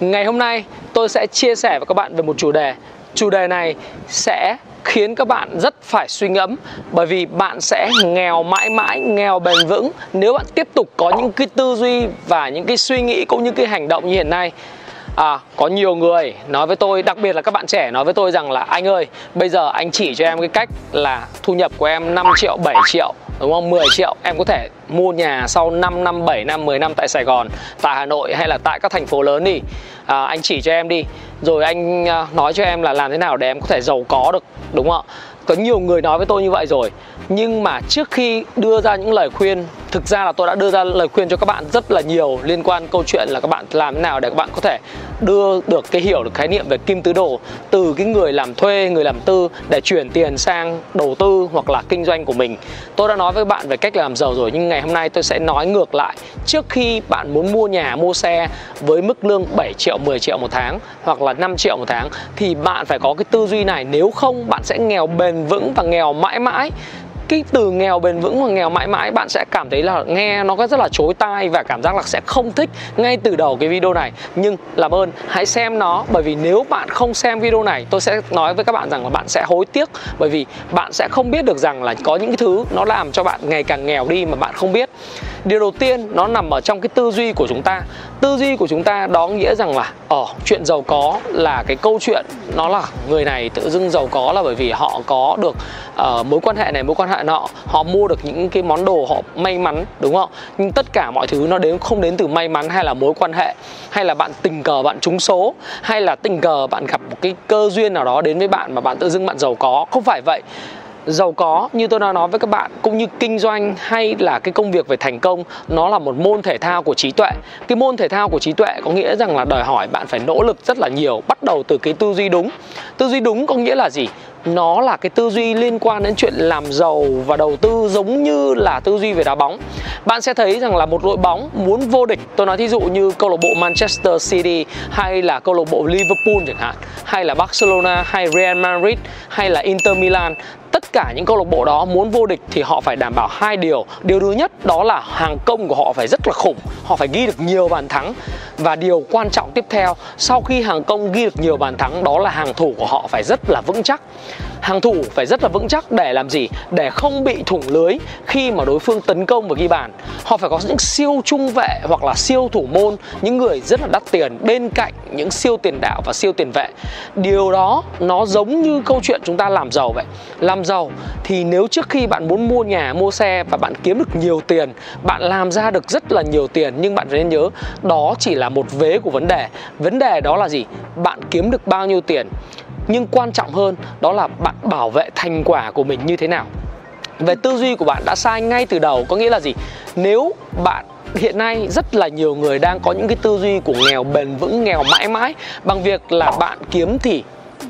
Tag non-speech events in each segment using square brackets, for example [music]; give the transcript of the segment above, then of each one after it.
Ngày hôm nay tôi sẽ chia sẻ với các bạn về một chủ đề. Chủ đề này sẽ khiến các bạn rất phải suy ngẫm bởi vì bạn sẽ nghèo mãi mãi, nghèo bền vững nếu bạn tiếp tục có những cái tư duy và những cái suy nghĩ cũng như cái hành động như hiện nay. À, có nhiều người nói với tôi, đặc biệt là các bạn trẻ nói với tôi rằng là anh ơi, bây giờ anh chỉ cho em cái cách là thu nhập của em 5 triệu, 7 triệu đúng không? 10 triệu. Em có thể mua nhà sau 5 năm 7 năm 10 năm tại Sài Gòn tại Hà Nội hay là tại các thành phố lớn đi. À, anh chỉ cho em đi. Rồi anh à, nói cho em là làm thế nào để em có thể giàu có được đúng không ạ? Có nhiều người nói với tôi như vậy rồi. Nhưng mà trước khi đưa ra những lời khuyên thực ra là tôi đã đưa ra lời khuyên cho các bạn rất là nhiều liên quan câu chuyện là các bạn làm thế nào để các bạn có thể đưa được cái hiểu được khái niệm về kim tứ đồ từ cái người làm thuê, người làm tư để chuyển tiền sang đầu tư hoặc là kinh doanh của mình. Tôi đã nói với bạn về cách làm giàu rồi nhưng ngày hôm nay tôi sẽ nói ngược lại. Trước khi bạn muốn mua nhà, mua xe với mức lương 7 triệu 10 triệu một tháng hoặc là 5 triệu một tháng thì bạn phải có cái tư duy này. Nếu không, bạn sẽ nghèo bền vững và nghèo mãi mãi cái từ nghèo bền vững và nghèo mãi mãi, bạn sẽ cảm thấy là nghe nó rất là chối tai và cảm giác là sẽ không thích ngay từ đầu cái video này. Nhưng làm ơn, hãy xem nó, bởi vì nếu bạn không xem video này, tôi sẽ nói với các bạn rằng là bạn sẽ hối tiếc, bởi vì bạn sẽ không biết được rằng là có những cái thứ nó làm cho bạn ngày càng nghèo đi mà bạn không biết điều đầu tiên nó nằm ở trong cái tư duy của chúng ta. Tư duy của chúng ta đó nghĩa rằng là ở chuyện giàu có là cái câu chuyện nó là người này tự dưng giàu có là bởi vì họ có được uh, mối quan hệ này mối quan hệ nọ. Họ mua được những cái món đồ họ may mắn đúng không? Nhưng tất cả mọi thứ nó đến không đến từ may mắn hay là mối quan hệ hay là bạn tình cờ bạn trúng số hay là tình cờ bạn gặp một cái cơ duyên nào đó đến với bạn mà bạn tự dưng bạn giàu có. Không phải vậy giàu có như tôi đã nói với các bạn, cũng như kinh doanh hay là cái công việc về thành công, nó là một môn thể thao của trí tuệ. Cái môn thể thao của trí tuệ có nghĩa rằng là đòi hỏi bạn phải nỗ lực rất là nhiều, bắt đầu từ cái tư duy đúng. Tư duy đúng có nghĩa là gì? Nó là cái tư duy liên quan đến chuyện làm giàu và đầu tư giống như là tư duy về đá bóng. Bạn sẽ thấy rằng là một đội bóng muốn vô địch, tôi nói thí dụ như câu lạc bộ Manchester City hay là câu lạc bộ Liverpool chẳng hạn, hay là Barcelona hay Real Madrid hay là Inter Milan tất cả những câu lạc bộ đó muốn vô địch thì họ phải đảm bảo hai điều. Điều thứ nhất, đó là hàng công của họ phải rất là khủng. Họ phải ghi được nhiều bàn thắng. Và điều quan trọng tiếp theo, sau khi hàng công ghi được nhiều bàn thắng, đó là hàng thủ của họ phải rất là vững chắc hàng thủ phải rất là vững chắc để làm gì? Để không bị thủng lưới khi mà đối phương tấn công và ghi bàn. Họ phải có những siêu trung vệ hoặc là siêu thủ môn, những người rất là đắt tiền, bên cạnh những siêu tiền đạo và siêu tiền vệ. Điều đó nó giống như câu chuyện chúng ta làm giàu vậy. Làm giàu thì nếu trước khi bạn muốn mua nhà, mua xe và bạn kiếm được nhiều tiền, bạn làm ra được rất là nhiều tiền, nhưng bạn phải nên nhớ đó chỉ là một vế của vấn đề. Vấn đề đó là gì? Bạn kiếm được bao nhiêu tiền? Nhưng quan trọng hơn đó là bạn bảo vệ thành quả của mình như thế nào về tư duy của bạn đã sai ngay từ đầu có nghĩa là gì nếu bạn, hiện nay rất là nhiều người đang có những cái tư duy của nghèo bền vững, nghèo mãi mãi, bằng việc là bạn kiếm thì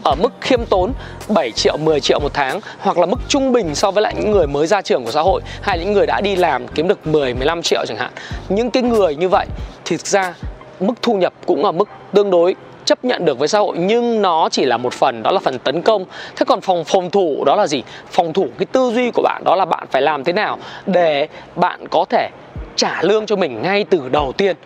ở mức khiêm tốn 7 triệu 10 triệu một tháng, hoặc là mức trung bình so với lại những người mới ra trường của xã hội, hay những người đã đi làm kiếm được 10 15 triệu chẳng hạn. Những cái người như vậy thì thực ra mức thu nhập cũng ở mức tương đối chấp nhận được với xã hội, nhưng nó chỉ là một phần, đó là phần tấn công. Thế còn phòng phòng thủ đó là gì? Phòng thủ cái tư duy của bạn đó là bạn phải làm thế nào để bạn có thể trả lương cho mình ngay từ đầu tiên.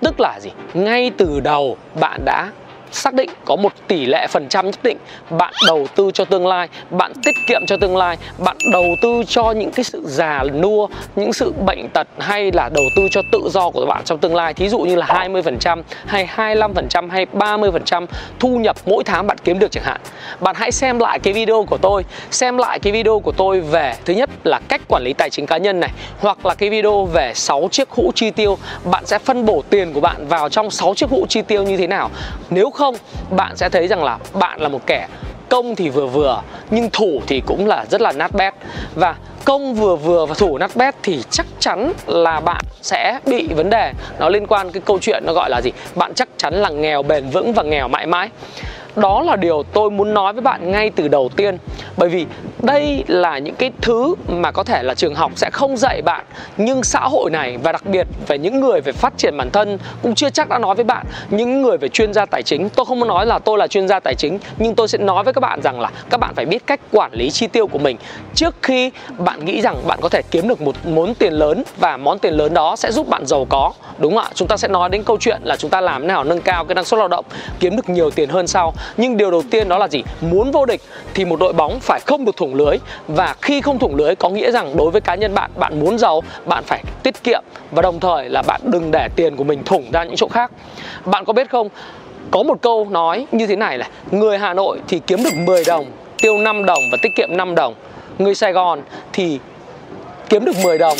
Tức là gì? Ngay từ đầu bạn đã xác định có một tỷ lệ phần trăm nhất định. Bạn đầu tư cho tương lai, bạn tiết kiệm cho tương lai, bạn đầu tư cho những cái sự già nua, những sự bệnh tật hay là đầu tư cho tự do của bạn trong tương lai. Thí dụ như là 20% hay 25% hay 30% thu nhập mỗi tháng bạn kiếm được chẳng hạn. Bạn hãy xem lại cái video của tôi, xem lại cái video của tôi về, thứ nhất là cách quản lý tài chính cá nhân này, hoặc là cái video về 6 chiếc hũ chi tiêu. Bạn sẽ phân bổ tiền của bạn vào trong 6 chiếc hũ chi tiêu như thế nào. Nếu không không? Bạn sẽ thấy rằng là bạn là một kẻ công thì vừa vừa, nhưng thủ thì cũng là rất là nát bét. Và công vừa vừa và thủ nát bét thì chắc chắn là bạn sẽ bị vấn đề. Nó liên quan cái câu chuyện nó gọi là gì? Bạn chắc chắn là nghèo bền vững và nghèo mãi mãi đó là điều tôi muốn nói với bạn ngay từ đầu tiên. Bởi vì đây là những cái thứ mà có thể là trường học sẽ không dạy bạn. Nhưng xã hội này và đặc biệt về những người về phát triển bản thân cũng chưa chắc đã nói với bạn. Những người về chuyên gia tài chính, tôi không muốn nói là tôi là chuyên gia tài chính, nhưng tôi sẽ nói với các bạn rằng là các bạn phải biết cách quản lý chi tiêu của mình. Trước khi bạn nghĩ rằng bạn có thể kiếm được một món tiền lớn và món tiền lớn đó sẽ giúp bạn giàu có, đúng không ạ? Chúng ta sẽ nói đến câu chuyện là chúng ta làm thế nào nâng cao cái năng suất lao động, kiếm được nhiều tiền hơn sau nhưng điều đầu tiên đó là gì? Muốn vô địch thì một đội bóng phải không được thủng lưới. Và khi không thủng lưới có nghĩa rằng đối với cá nhân bạn bạn muốn giàu, bạn phải tiết kiệm. Và đồng thời là bạn đừng để tiền của mình thủng ra những chỗ khác. Bạn có biết không? Có một câu nói như thế này là người Hà Nội thì kiếm được 10 đồng, tiêu 5 đồng và tiết kiệm 5 đồng. Người Sài Gòn thì kiếm được 10 đồng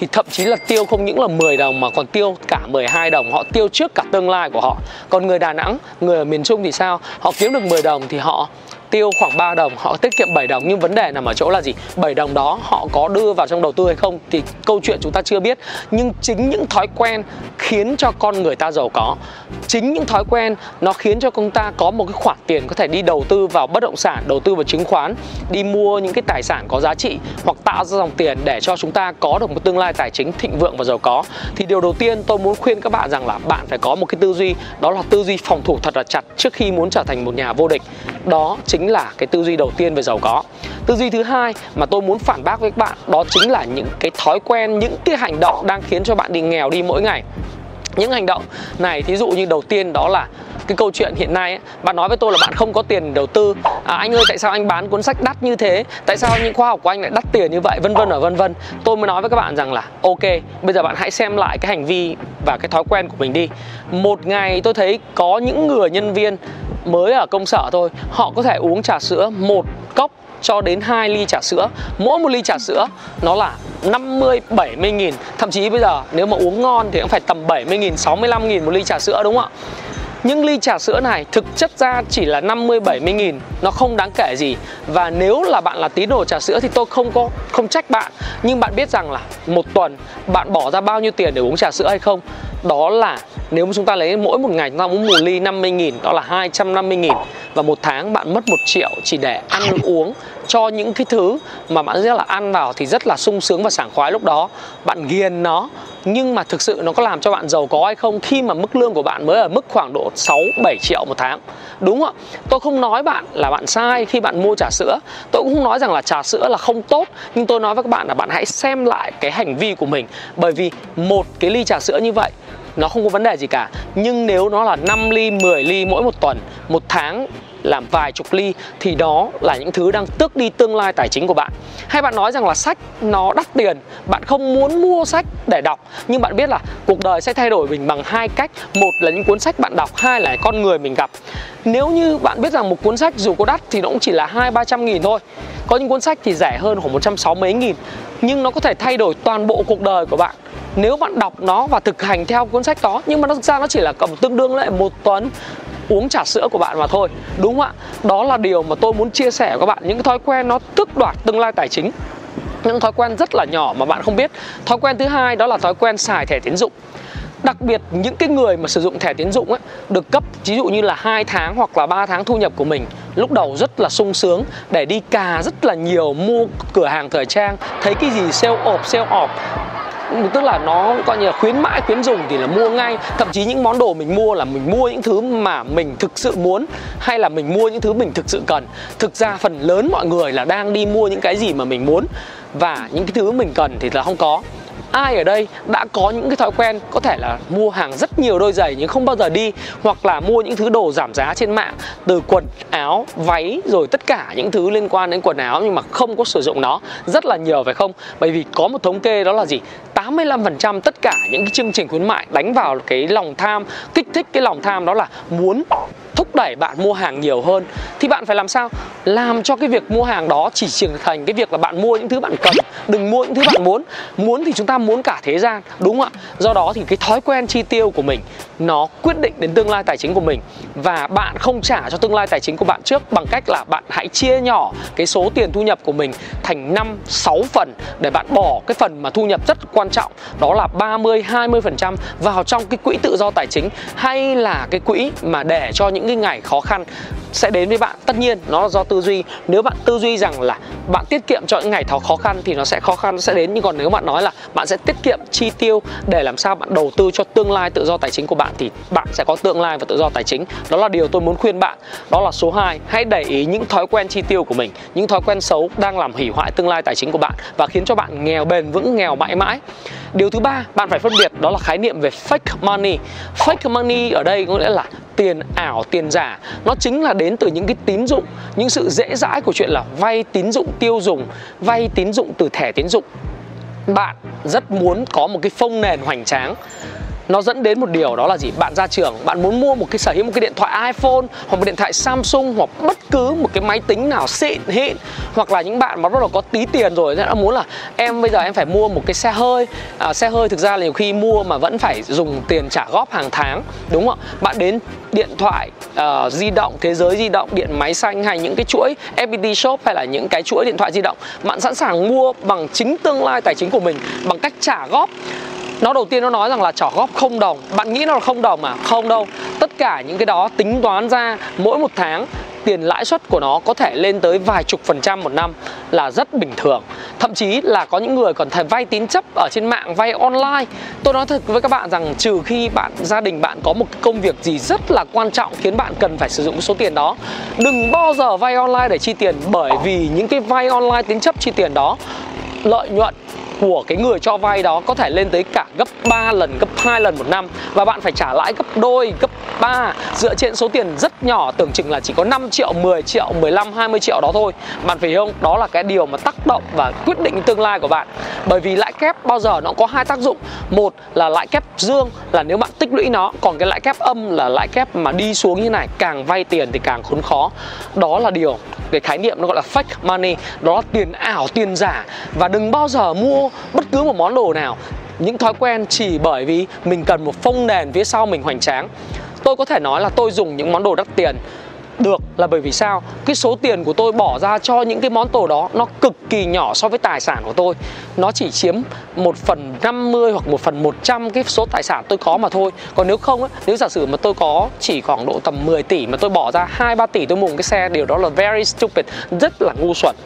thì thậm chí là tiêu không những là 10 đồng mà còn tiêu cả 12 đồng. Họ tiêu trước cả tương lai của họ. Còn người Đà Nẵng, người ở miền Trung thì sao? Họ kiếm được 10 đồng thì họ tiêu khoảng 3 đồng, họ tiết kiệm 7 đồng. Nhưng vấn đề nằm ở chỗ là gì? 7 đồng đó họ có đưa vào trong đầu tư hay không thì câu chuyện chúng ta chưa biết. Nhưng chính những thói quen khiến cho con người ta giàu có, chính những thói quen nó khiến cho chúng ta có một cái khoản tiền có thể đi đầu tư vào bất động sản, đầu tư vào chứng khoán, đi mua những cái tài sản có giá trị hoặc tạo ra dòng tiền để cho chúng ta có được một tương lai tài chính thịnh vượng và giàu có. Thì điều đầu tiên tôi muốn khuyên các bạn rằng là bạn phải có một cái tư duy, đó là tư duy phòng thủ thật là chặt trước khi muốn trở thành một nhà vô địch đó chính là cái tư duy đầu tiên về giàu có. Tư duy thứ hai mà tôi muốn phản bác với các bạn đó chính là những cái thói quen những cái hành động đang khiến cho bạn đi nghèo đi mỗi ngày. Những hành động này thí dụ như đầu tiên đó là cái câu chuyện hiện nay ấy, bạn nói với tôi là bạn không có tiền đầu tư. À, anh ơi tại sao anh bán cuốn sách đắt như thế? Tại sao những khoa học của anh lại đắt tiền như vậy? Vân vân ở vân vân. Tôi mới nói với các bạn rằng là ok bây giờ bạn hãy xem lại cái hành vi và cái thói quen của mình đi. Một ngày tôi thấy có những người nhân viên mới ở công sở thôi. Họ có thể uống trà sữa một cốc cho đến 2 ly trà sữa. Mỗi một ly trà sữa nó là 50, 70 nghìn. Thậm chí bây giờ nếu mà uống ngon thì cũng phải tầm 70 nghìn, 65 nghìn một ly trà sữa đúng không ạ? Nhưng ly trà sữa này thực chất ra chỉ là 50 70 nghìn, Nó không đáng kể gì. Và nếu là bạn là tín đồ trà sữa thì tôi không có, không trách bạn. Nhưng bạn biết rằng là một tuần bạn bỏ ra bao nhiêu tiền để uống trà sữa hay không? Đó là nếu mà chúng ta lấy mỗi một ngày chúng ta uống một ly 50 nghìn, Đó là 250 nghìn. Và một tháng bạn mất một triệu chỉ để ăn [laughs] uống cho những cái thứ mà bạn rất là ăn vào thì rất là sung sướng và sảng khoái lúc đó. Bạn ghiền nó, nhưng mà thực sự nó có làm cho bạn giàu có hay không? Khi mà mức lương của bạn mới ở mức khoảng độ độ 6 7 triệu một tháng. Đúng không ạ? Tôi không nói bạn là bạn sai khi bạn mua trà sữa. Tôi cũng không nói rằng là trà sữa là không tốt, nhưng tôi nói với các bạn là bạn hãy xem lại cái hành vi của mình bởi vì một cái ly trà sữa như vậy nó không có vấn đề gì cả nhưng nếu nó là 5 ly 10 ly mỗi một tuần một tháng làm vài chục ly thì đó là những thứ đang tước đi tương lai tài chính của bạn hay bạn nói rằng là sách nó đắt tiền, bạn không muốn mua sách để đọc, nhưng bạn biết là cuộc đời sẽ thay đổi mình bằng hai cách. Một là những cuốn sách bạn đọc, hai là con người mình gặp. Nếu như bạn biết rằng một cuốn sách dù có đắt thì nó cũng chỉ là hai, ba trăm nghìn thôi. Có những cuốn sách thì rẻ hơn khoảng một trăm sáu mấy nghìn, nhưng nó có thể thay đổi toàn bộ cuộc đời của bạn. Nếu bạn đọc nó và thực hành theo cuốn sách đó, nhưng mà nó thực ra nó chỉ là cầm tương đương lại một tuần uống trà sữa của bạn mà thôi. Đúng không ạ? Đó là điều mà tôi muốn chia sẻ với các bạn. Những cái thói quen nó tước đoạt tương lai tài chính. Những thói quen rất là nhỏ mà bạn không biết. Thói quen thứ hai đó là thói quen xài thẻ tín dụng. Đặc biệt, những cái người mà sử dụng thẻ tín dụng ấy được cấp ví dụ như là hai tháng hoặc là 3 tháng thu nhập của mình, lúc đầu rất là sung sướng, để đi cà rất là nhiều, mua cửa hàng thời trang, thấy cái gì sale ộp sale ọp tức là nó coi như là khuyến mãi, khuyến dùng thì là mua ngay. Thậm chí những món đồ mình mua là mình mua những thứ mà mình thực sự muốn, hay là mình mua những thứ mình thực sự cần. Thực ra phần lớn mọi người là đang đi mua những cái gì mà mình muốn và những cái thứ mình cần thì là không có ai ở đây đã có những cái thói quen có thể là mua hàng rất nhiều đôi giày nhưng không bao giờ đi, hoặc là mua những thứ đồ giảm giá trên mạng, từ quần áo, váy, rồi tất cả những thứ liên quan đến quần áo nhưng mà không có sử dụng nó, rất là nhiều, phải không? Bởi vì có một thống kê đó là gì? 85% tất cả những cái chương trình khuyến mại đánh vào cái lòng tham, kích thích cái lòng tham đó là muốn thúc đẩy bạn mua hàng nhiều hơn, thì bạn phải làm sao? Làm cho cái việc mua hàng đó chỉ trở thành cái việc là bạn mua những thứ bạn cần, đừng mua những thứ bạn muốn. Muốn thì chúng ta muốn cả thế gian, đúng không ạ? Do đó thì cái thói quen chi tiêu của mình, nó quyết định đến tương lai tài chính của mình. Và bạn không trả cho tương lai tài chính của bạn trước bằng cách là bạn hãy chia nhỏ cái số tiền thu nhập của mình thành 5 6 phần để bạn bỏ cái phần mà thu nhập rất quan trọng, đó là 30 20% vào trong cái quỹ tự do tài chính hay là cái quỹ mà để cho những cái ngày khó khăn sẽ đến với bạn. Tất nhiên, nó là do tư duy. Nếu bạn tư duy rằng là bạn tiết kiệm cho những ngày thó khó khăn thì nó sẽ khó khăn, nó sẽ đến. Nhưng còn nếu bạn nói là bạn sẽ tiết kiệm chi tiêu để làm sao bạn đầu tư cho tương lai tự do tài chính của bạn thì bạn sẽ có tương lai và tự do tài chính. Đó là điều tôi muốn khuyên bạn. Đó là số 2 hãy để ý những thói quen chi tiêu của mình, những thói quen xấu đang làm hủy hoại tương lai tài chính của bạn và khiến cho bạn nghèo bền vững, nghèo mãi mãi. Điều thứ ba, bạn phải phân biệt, đó là khái niệm về fake money. Fake money ở đây có nghĩa là tiền ảo, tiền giả. Nó chính là đến từ những cái tín dụng, những sự dễ dãi của chuyện là vay tín dụng tiêu dùng, vay tín dụng từ thẻ tín dụng. Bạn rất muốn có một cái phông nền hoành tráng nó dẫn đến một điều đó là gì? Bạn ra trường bạn muốn mua một cái sở hữu một cái điện thoại iphone hoặc một điện thoại samsung hoặc bất cứ một cái máy tính nào xịn hịn hoặc là những bạn mà rất là có tí tiền rồi đã muốn là em bây giờ em phải mua một cái xe hơi. À, xe hơi thực ra là nhiều khi mua mà vẫn phải dùng tiền trả góp hàng tháng đúng không ạ? Bạn đến điện thoại uh, di động thế giới di động điện máy xanh hay những cái chuỗi FPT shop hay là những cái chuỗi điện thoại di động bạn sẵn sàng mua bằng chính tương lai tài chính của mình bằng cách trả góp nó đầu tiên nó nói rằng là trả góp không đồng. Bạn nghĩ nó là không đồng à? Không đâu. Tất cả những cái đó tính toán ra mỗi một tháng, tiền lãi suất của nó có thể lên tới vài chục phần trăm một năm là rất bình thường. Thậm chí là có những người còn thể vay tín chấp ở trên mạng, vay online. Tôi nói thật với các bạn rằng trừ khi bạn, gia đình bạn có một công việc gì rất là quan trọng khiến bạn cần phải sử dụng số tiền đó, đừng bao giờ vay online để chi tiền. Bởi vì những cái vay online tín chấp, chi tiền đó lợi nhuận của cái người cho vay đó có thể lên tới cả gấp 3 lần, gấp 2 lần một năm và bạn phải trả lãi gấp đôi, gấp 3 dựa trên số tiền rất nhỏ tưởng chừng là chỉ có 5 triệu, 10 triệu, 15, 20 triệu đó thôi. Bạn phải hiểu không? Đó là cái điều mà tác động và quyết định tương lai của bạn. Bởi vì lãi kép bao giờ nó có hai tác dụng. Một là lãi kép dương là nếu bạn tích lũy nó, còn cái lãi kép âm là lãi kép mà đi xuống như này, càng vay tiền thì càng khốn khó. Đó là điều cái khái niệm nó gọi là fake money, đó là tiền ảo, tiền giả. Và đừng bao giờ mua bất cứ một món đồ nào. Những thói quen chỉ bởi vì mình cần một phông nền phía sau mình hoành tráng. Tôi có thể nói là tôi dùng những món đồ đắt tiền được, là bởi vì sao? Cái số tiền của tôi bỏ ra cho những cái món đồ đó nó cực kỳ nhỏ so với tài sản của tôi. Nó chỉ chiếm một phần 50 hoặc một phần 100 cái số tài sản tôi có mà thôi. Còn nếu không nếu giả sử mà tôi có chỉ khoảng độ tầm 10 tỷ mà tôi bỏ ra hai, ba tỷ tôi mua một cái xe, điều đó là very stupid, rất là ngu xuẩn.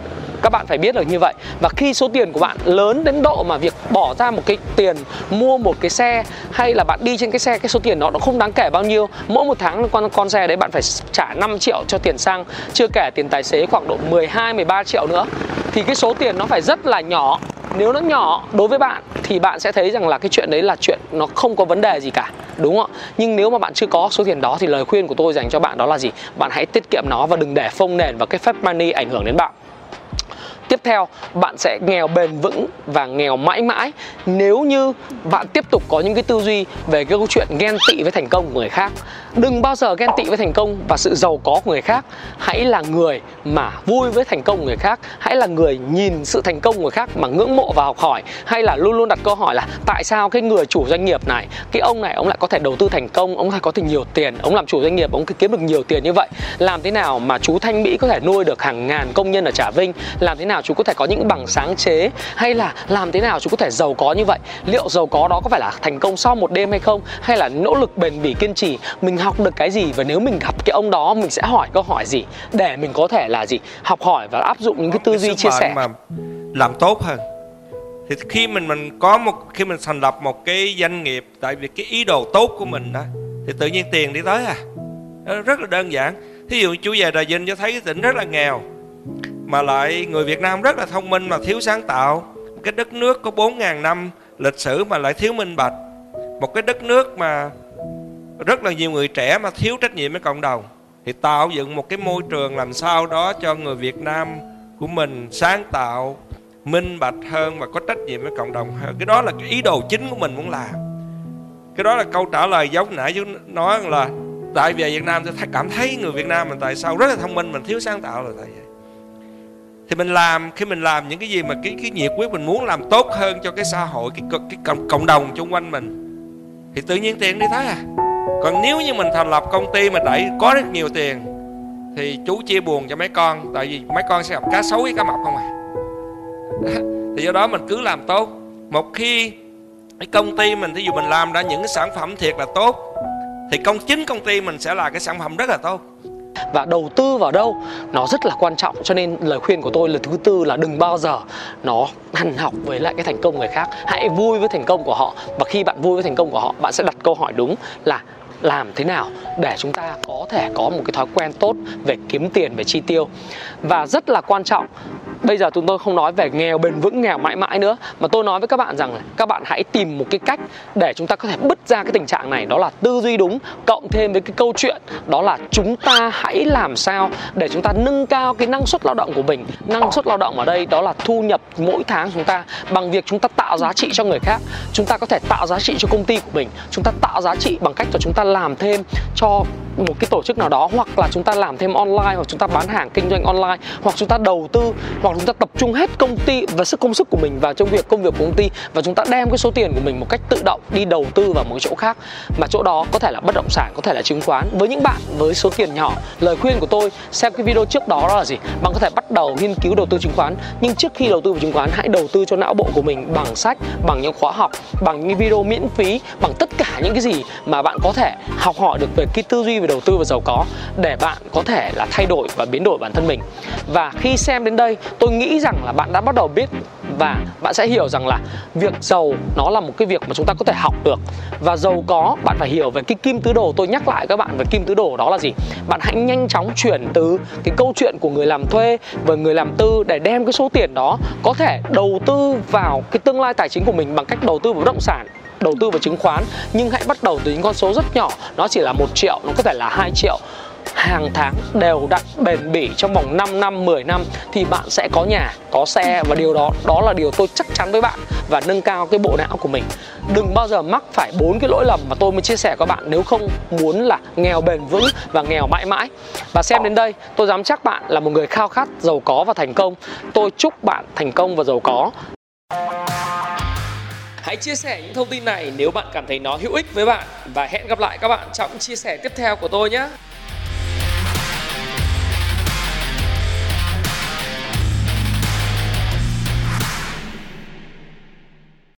Các bạn phải biết được như vậy. Và khi số tiền của bạn lớn đến độ mà việc bỏ ra một cái tiền mua một cái xe hay là bạn đi trên cái xe, cái số tiền đó nó không đáng kể bao nhiêu. Mỗi một tháng con con xe đấy bạn phải trả 5 triệu cho tiền xăng, chưa kể tiền tài xế khoảng độ 12 13 triệu nữa. Thì cái số tiền nó phải rất là nhỏ. Nếu nó nhỏ đối với bạn thì bạn sẽ thấy rằng là cái chuyện đấy là chuyện nó không có vấn đề gì cả, đúng không ạ? Nhưng nếu mà bạn chưa có số tiền đó thì lời khuyên của tôi dành cho bạn đó là gì? Bạn hãy tiết kiệm nó và đừng để phông nền và cái phép money ảnh hưởng đến bạn tiếp theo, bạn sẽ nghèo bền vững và nghèo mãi mãi. Nếu như bạn tiếp tục có những cái tư duy về cái câu chuyện ghen tị với thành công của người khác, đừng bao giờ ghen tị với thành công và sự giàu có của người khác. Hãy là người mà vui với thành công của người khác. Hãy là người nhìn sự thành công của người khác mà ngưỡng mộ và học hỏi. Hay là luôn luôn đặt câu hỏi là, tại sao cái người chủ doanh nghiệp này, cái ông này, ông lại có thể đầu tư thành công, ông lại có thể nhiều tiền, ông làm chủ doanh nghiệp, ông kiếm được nhiều tiền như vậy? Làm thế nào mà chú thanh mỹ có thể nuôi được hàng ngàn công nhân ở trà vinh? Làm thế nào chú có thể có những bằng sáng chế hay là làm thế nào chú có thể giàu có như vậy? Liệu giàu có đó có phải là thành công sau một đêm hay không? Hay là nỗ lực bền bỉ kiên trì mình học được cái gì? Và nếu mình gặp cái ông đó mình sẽ hỏi câu hỏi gì? Để mình có thể là gì? Học hỏi và áp dụng những cái tư duy chia sẻ. mà làm tốt hơn. Thì khi mình mình có một khi mình thành lập một cái doanh nghiệp tại vì cái ý đồ tốt của mình đó thì tự nhiên tiền đi tới à. Rất là đơn giản. Thí dụ chú về Trà Vinh cho thấy cái tỉnh rất là nghèo mà lại người Việt Nam rất là thông minh mà thiếu sáng tạo. Cái đất nước có 4.000 năm lịch sử mà lại thiếu minh bạch. Một cái đất nước mà rất là nhiều người trẻ mà thiếu trách nhiệm với cộng đồng. Thì tạo dựng một cái môi trường làm sao đó cho người Việt Nam của mình sáng tạo, minh bạch hơn và có trách nhiệm với cộng đồng hơn. Cái đó là cái ý đồ chính của mình muốn làm. Cái đó là câu trả lời giống nãy chú nói là tại vì Việt Nam, tôi cảm thấy người Việt Nam mình tại sao rất là thông minh, mình thiếu sáng tạo là tại vậy thì mình làm khi mình làm những cái gì mà cái cái nhiệt quyết mình muốn làm tốt hơn cho cái xã hội cái cái cộng, cộng đồng xung quanh mình thì tự nhiên tiền đi tới à. Còn nếu như mình thành lập công ty mà đẩy có rất nhiều tiền thì chú chia buồn cho mấy con tại vì mấy con sẽ gặp cá sấu với cá mập không à. [laughs] Thì do đó mình cứ làm tốt. Một khi cái công ty mình thí dụ mình làm ra những cái sản phẩm thiệt là tốt thì công chính công ty mình sẽ là cái sản phẩm rất là tốt và đầu tư vào đâu, nó rất là quan trọng. Cho nên lời khuyên của tôi là thứ tư là đừng bao giờ nó hằn học với lại cái thành công người khác. Hãy vui với thành công của họ. Và khi bạn vui với thành công của họ, bạn sẽ đặt câu hỏi đúng là làm thế nào để chúng ta có thể có một cái thói quen tốt về kiếm tiền, về chi tiêu. Và rất là quan trọng bây giờ chúng tôi không nói về nghèo bền vững nghèo mãi mãi nữa mà tôi nói với các bạn rằng là các bạn hãy tìm một cái cách để chúng ta có thể bứt ra cái tình trạng này đó là tư duy đúng cộng thêm với cái câu chuyện đó là chúng ta hãy làm sao để chúng ta nâng cao cái năng suất lao động của mình năng suất lao động ở đây đó là thu nhập mỗi tháng chúng ta bằng việc chúng ta tạo giá trị cho người khác chúng ta có thể tạo giá trị cho công ty của mình chúng ta tạo giá trị bằng cách là chúng ta làm thêm cho một cái tổ chức nào đó hoặc là chúng ta làm thêm online hoặc chúng ta bán hàng kinh doanh online hoặc chúng ta đầu tư hoặc chúng ta tập trung hết công ty và sức công sức của mình vào trong việc công việc của công ty và chúng ta đem cái số tiền của mình một cách tự động đi đầu tư vào một chỗ khác. Mà chỗ đó có thể là bất động sản, có thể là chứng khoán. Với những bạn với số tiền nhỏ, lời khuyên của tôi, xem cái video trước đó đó là gì? Bạn có thể bắt đầu nghiên cứu đầu tư chứng khoán. Nhưng trước khi đầu tư vào chứng khoán, hãy đầu tư cho não bộ của mình bằng sách, bằng những khóa học, bằng những video miễn phí, bằng tất cả những cái gì mà bạn có thể học hỏi được về cái tư duy về đầu tư và giàu có để bạn có thể là thay đổi và biến đổi bản thân mình. Và khi xem đến đây tôi tôi nghĩ rằng là bạn đã bắt đầu biết và bạn sẽ hiểu rằng là việc giàu nó là một cái việc mà chúng ta có thể học được. Và giàu có, bạn phải hiểu về cái kim tứ đồ. Tôi nhắc lại các bạn về kim tứ đồ đó là gì? Bạn hãy nhanh chóng chuyển từ cái câu chuyện của người làm thuê và người làm tư để đem cái số tiền đó có thể đầu tư vào cái tương lai tài chính của mình bằng cách đầu tư vào bất động sản, đầu tư vào chứng khoán. Nhưng hãy bắt đầu từ những con số rất nhỏ. Nó chỉ là một triệu, nó có thể là 2 triệu hàng tháng đều đặn bền bỉ trong vòng 5 năm 10 năm thì bạn sẽ có nhà, có xe và điều đó đó là điều tôi chắc chắn với bạn và nâng cao cái bộ não của mình. Đừng bao giờ mắc phải bốn cái lỗi lầm mà tôi mới chia sẻ với bạn nếu không muốn là nghèo bền vững và nghèo mãi mãi. Và xem đến đây, tôi dám chắc bạn là một người khao khát, giàu có và thành công. Tôi chúc bạn thành công và giàu có. Hãy chia sẻ những thông tin này nếu bạn cảm thấy nó hữu ích với bạn. Và hẹn gặp lại các bạn trong chia sẻ tiếp theo của tôi nhé.